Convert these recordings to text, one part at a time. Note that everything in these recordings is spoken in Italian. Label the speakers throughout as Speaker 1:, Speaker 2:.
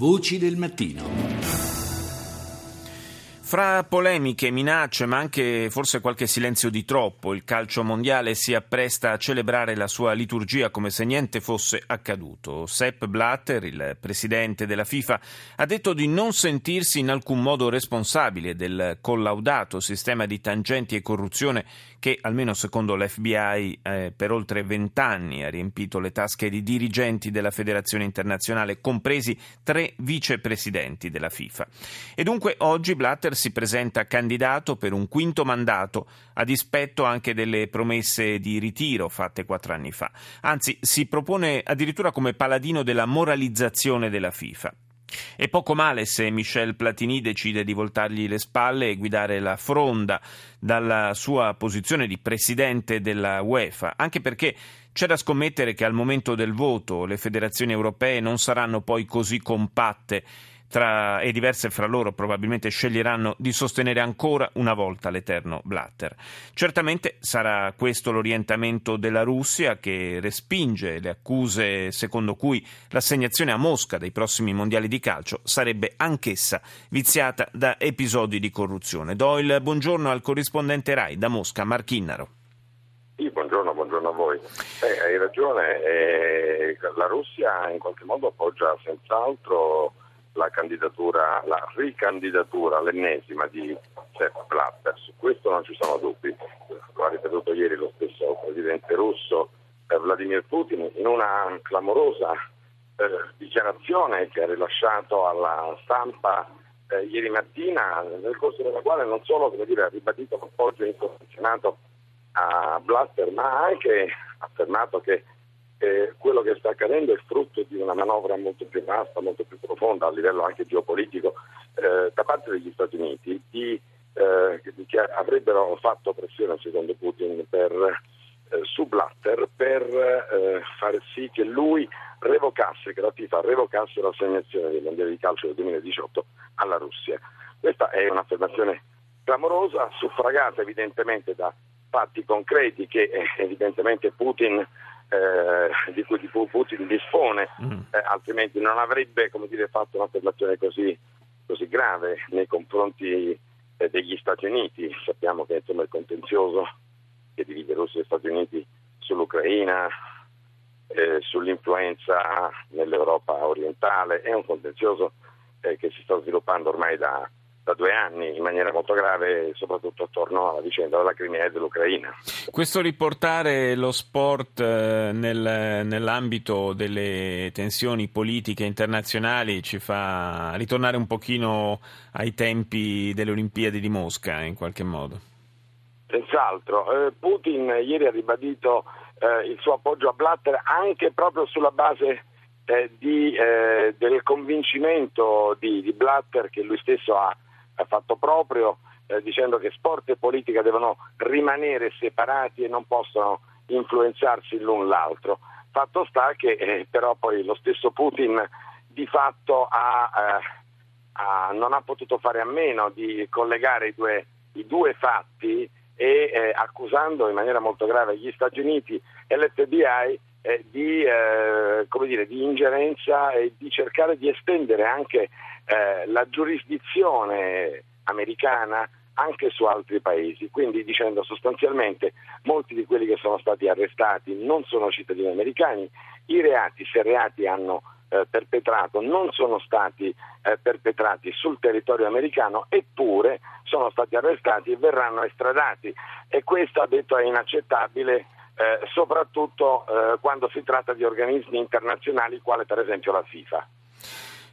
Speaker 1: Voci del mattino.
Speaker 2: Fra polemiche, minacce, ma anche forse qualche silenzio di troppo, il calcio mondiale si appresta a celebrare la sua liturgia come se niente fosse accaduto. Sepp Blatter, il presidente della FIFA, ha detto di non sentirsi in alcun modo responsabile del collaudato sistema di tangenti e corruzione che, almeno secondo l'FBI, eh, per oltre vent'anni ha riempito le tasche di dirigenti della Federazione internazionale, compresi tre vicepresidenti della FIFA. E dunque oggi Blatter si presenta candidato per un quinto mandato, a dispetto anche delle promesse di ritiro fatte quattro anni fa. Anzi, si propone addirittura come paladino della moralizzazione della FIFA. E poco male se Michel Platini decide di voltargli le spalle e guidare la fronda dalla sua posizione di presidente della UEFA, anche perché c'è da scommettere che al momento del voto le federazioni europee non saranno poi così compatte tra, e diverse fra loro probabilmente sceglieranno di sostenere ancora una volta l'eterno Blatter. Certamente sarà questo l'orientamento della Russia che respinge le accuse secondo cui l'assegnazione a Mosca dei prossimi mondiali di calcio sarebbe anch'essa viziata da episodi di corruzione. Do il buongiorno al corrispondente RAI da Mosca, Marchinnaro.
Speaker 3: Sì, buongiorno, buongiorno a voi. Eh, hai ragione, eh, la Russia in qualche modo appoggia senz'altro la candidatura, la ricandidatura, l'ennesima di Sepp Blatter. Su questo non ci sono dubbi. Lo ha ripetuto ieri lo stesso presidente russo eh, Vladimir Putin in una clamorosa eh, dichiarazione che ha rilasciato alla stampa eh, ieri mattina, nel corso della quale non solo dire, ha ribadito l'appoggio incondizionato a Blatter, ma ha anche affermato che eh, quello che sta accadendo è frutto di una manovra molto più vasta, molto più profonda a livello anche geopolitico eh, da parte degli Stati Uniti di, eh, che avrebbero fatto pressione secondo Putin per, eh, su Blatter per eh, far sì che lui revocasse, che la FIFA revocasse l'assegnazione dei mondiali di calcio del 2018 alla Russia. Questa è un'affermazione clamorosa, suffragata evidentemente da fatti concreti che eh, evidentemente Putin eh, di cui Putin dispone, mm. eh, altrimenti non avrebbe dire, fatto un'affermazione così, così, grave nei confronti eh, degli Stati Uniti. Sappiamo che insomma, il contenzioso che divide Russia e Stati Uniti sull'Ucraina, eh, sull'influenza nell'Europa orientale, è un contenzioso eh, che si sta sviluppando ormai da, da due anni in maniera molto grave, soprattutto attorno alla vicenda della Crimea e dell'Ucraina.
Speaker 2: Questo riportare lo sport eh, nel, nell'ambito delle tensioni politiche internazionali ci fa ritornare un pochino ai tempi delle Olimpiadi di Mosca in qualche modo.
Speaker 3: Senz'altro. Eh, Putin ieri ha ribadito eh, il suo appoggio a Blatter anche proprio sulla base eh, di, eh, del convincimento di, di Blatter che lui stesso ha ha fatto proprio eh, dicendo che sport e politica devono rimanere separati e non possono influenzarsi l'un l'altro. Fatto sta che eh, però poi lo stesso Putin di fatto ha, eh, ha, non ha potuto fare a meno di collegare i due, i due fatti e eh, accusando in maniera molto grave gli Stati Uniti e l'FBI eh, di, eh, dire, di, ingerenza e di cercare di estendere anche eh, la giurisdizione americana anche su altri paesi, quindi dicendo sostanzialmente molti di quelli che sono stati arrestati non sono cittadini americani, i reati, se reati hanno eh, perpetrato, non sono stati eh, perpetrati sul territorio americano, eppure sono stati arrestati e verranno estradati. E questo ha detto è inaccettabile soprattutto eh, quando si tratta di organismi internazionali quale per esempio la FIFA.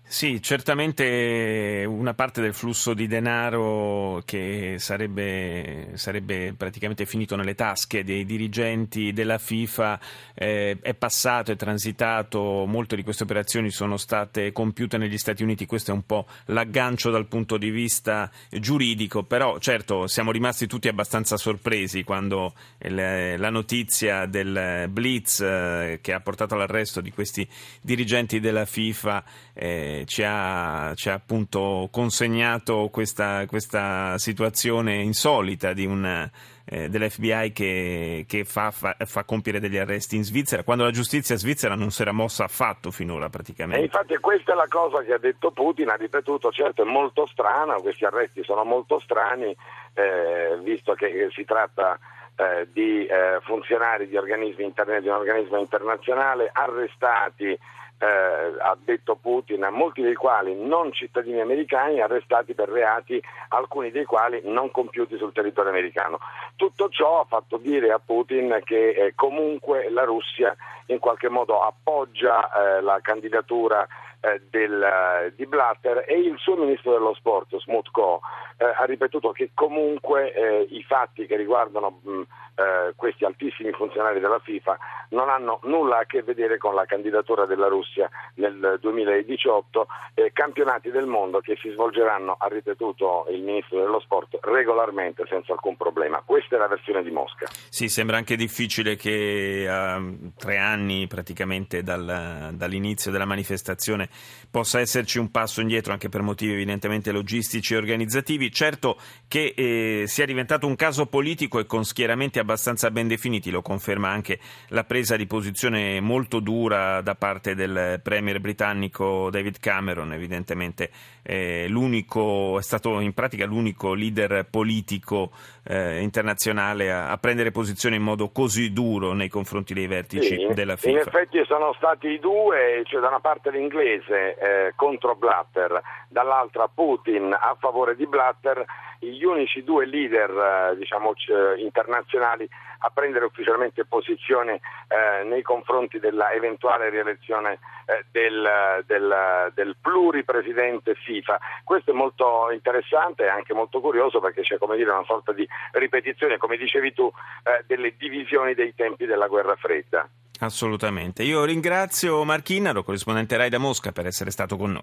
Speaker 2: Sì, certamente una parte del flusso di denaro che sarebbe, sarebbe praticamente finito nelle tasche dei dirigenti della FIFA eh, è passato, è transitato, molte di queste operazioni sono state compiute negli Stati Uniti, questo è un po' l'aggancio dal punto di vista giuridico, però certo siamo rimasti tutti abbastanza sorpresi quando la notizia del blitz eh, che ha portato all'arresto di questi dirigenti della FIFA eh, ci, ha, ci, ha, appunto consegnato questa, questa situazione insolita di un eh, dell'FBI che, che fa, fa, fa, compiere degli arresti in Svizzera, quando la giustizia svizzera non si era mossa affatto finora praticamente.
Speaker 3: E infatti questa è la cosa che ha detto Putin, ha ripetuto, certo è molto strano, questi arresti sono molto strani, eh, visto che si tratta eh, di eh, funzionari di, di un organismo internazionale arrestati eh, ha detto Putin, molti dei quali non cittadini americani arrestati per reati, alcuni dei quali non compiuti sul territorio americano. Tutto ciò ha fatto dire a Putin che eh, comunque la Russia in qualche modo appoggia eh, la candidatura eh, del, eh, di Blatter e il suo ministro dello sport, Smutko, eh, ha ripetuto che comunque eh, i fatti che riguardano mh, eh, questi altissimi funzionari della FIFA non hanno nulla a che vedere con la candidatura della Russia nel 2018, campionati del mondo che si svolgeranno, ha ripetuto il ministro dello sport, regolarmente senza alcun problema. Questa è la versione di Mosca.
Speaker 2: Sì, sembra anche difficile che a tre anni praticamente dal, dall'inizio della manifestazione possa esserci un passo indietro anche per motivi evidentemente logistici e organizzativi. Certo che eh, sia diventato un caso politico e con schieramenti abbastanza ben definiti, lo conferma anche la presa di posizione molto dura da parte del premier britannico David Cameron, evidentemente eh, l'unico, è stato in pratica l'unico leader politico eh, internazionale a, a, prendere posizione in modo così duro nei confronti dei vertici
Speaker 3: sì,
Speaker 2: della FIFA.
Speaker 3: In effetti sono stati due, cioè da una parte l'inglese eh, contro Blatter, dall'altra Putin a favore di Blatter gli unici due leader eh, diciamo, internazionali a prendere ufficialmente posizione eh, nei confronti della eventuale rielezione eh, del, del, del, pluripresidente FIFA. Questo è molto interessante e anche molto curioso perché c'è dire una sorta di ripetizione, come dicevi tu, eh, delle divisioni dei tempi della guerra fredda.
Speaker 2: Assolutamente. Io ringrazio Marchinaro, corrispondente Rai da Mosca, per essere stato con noi.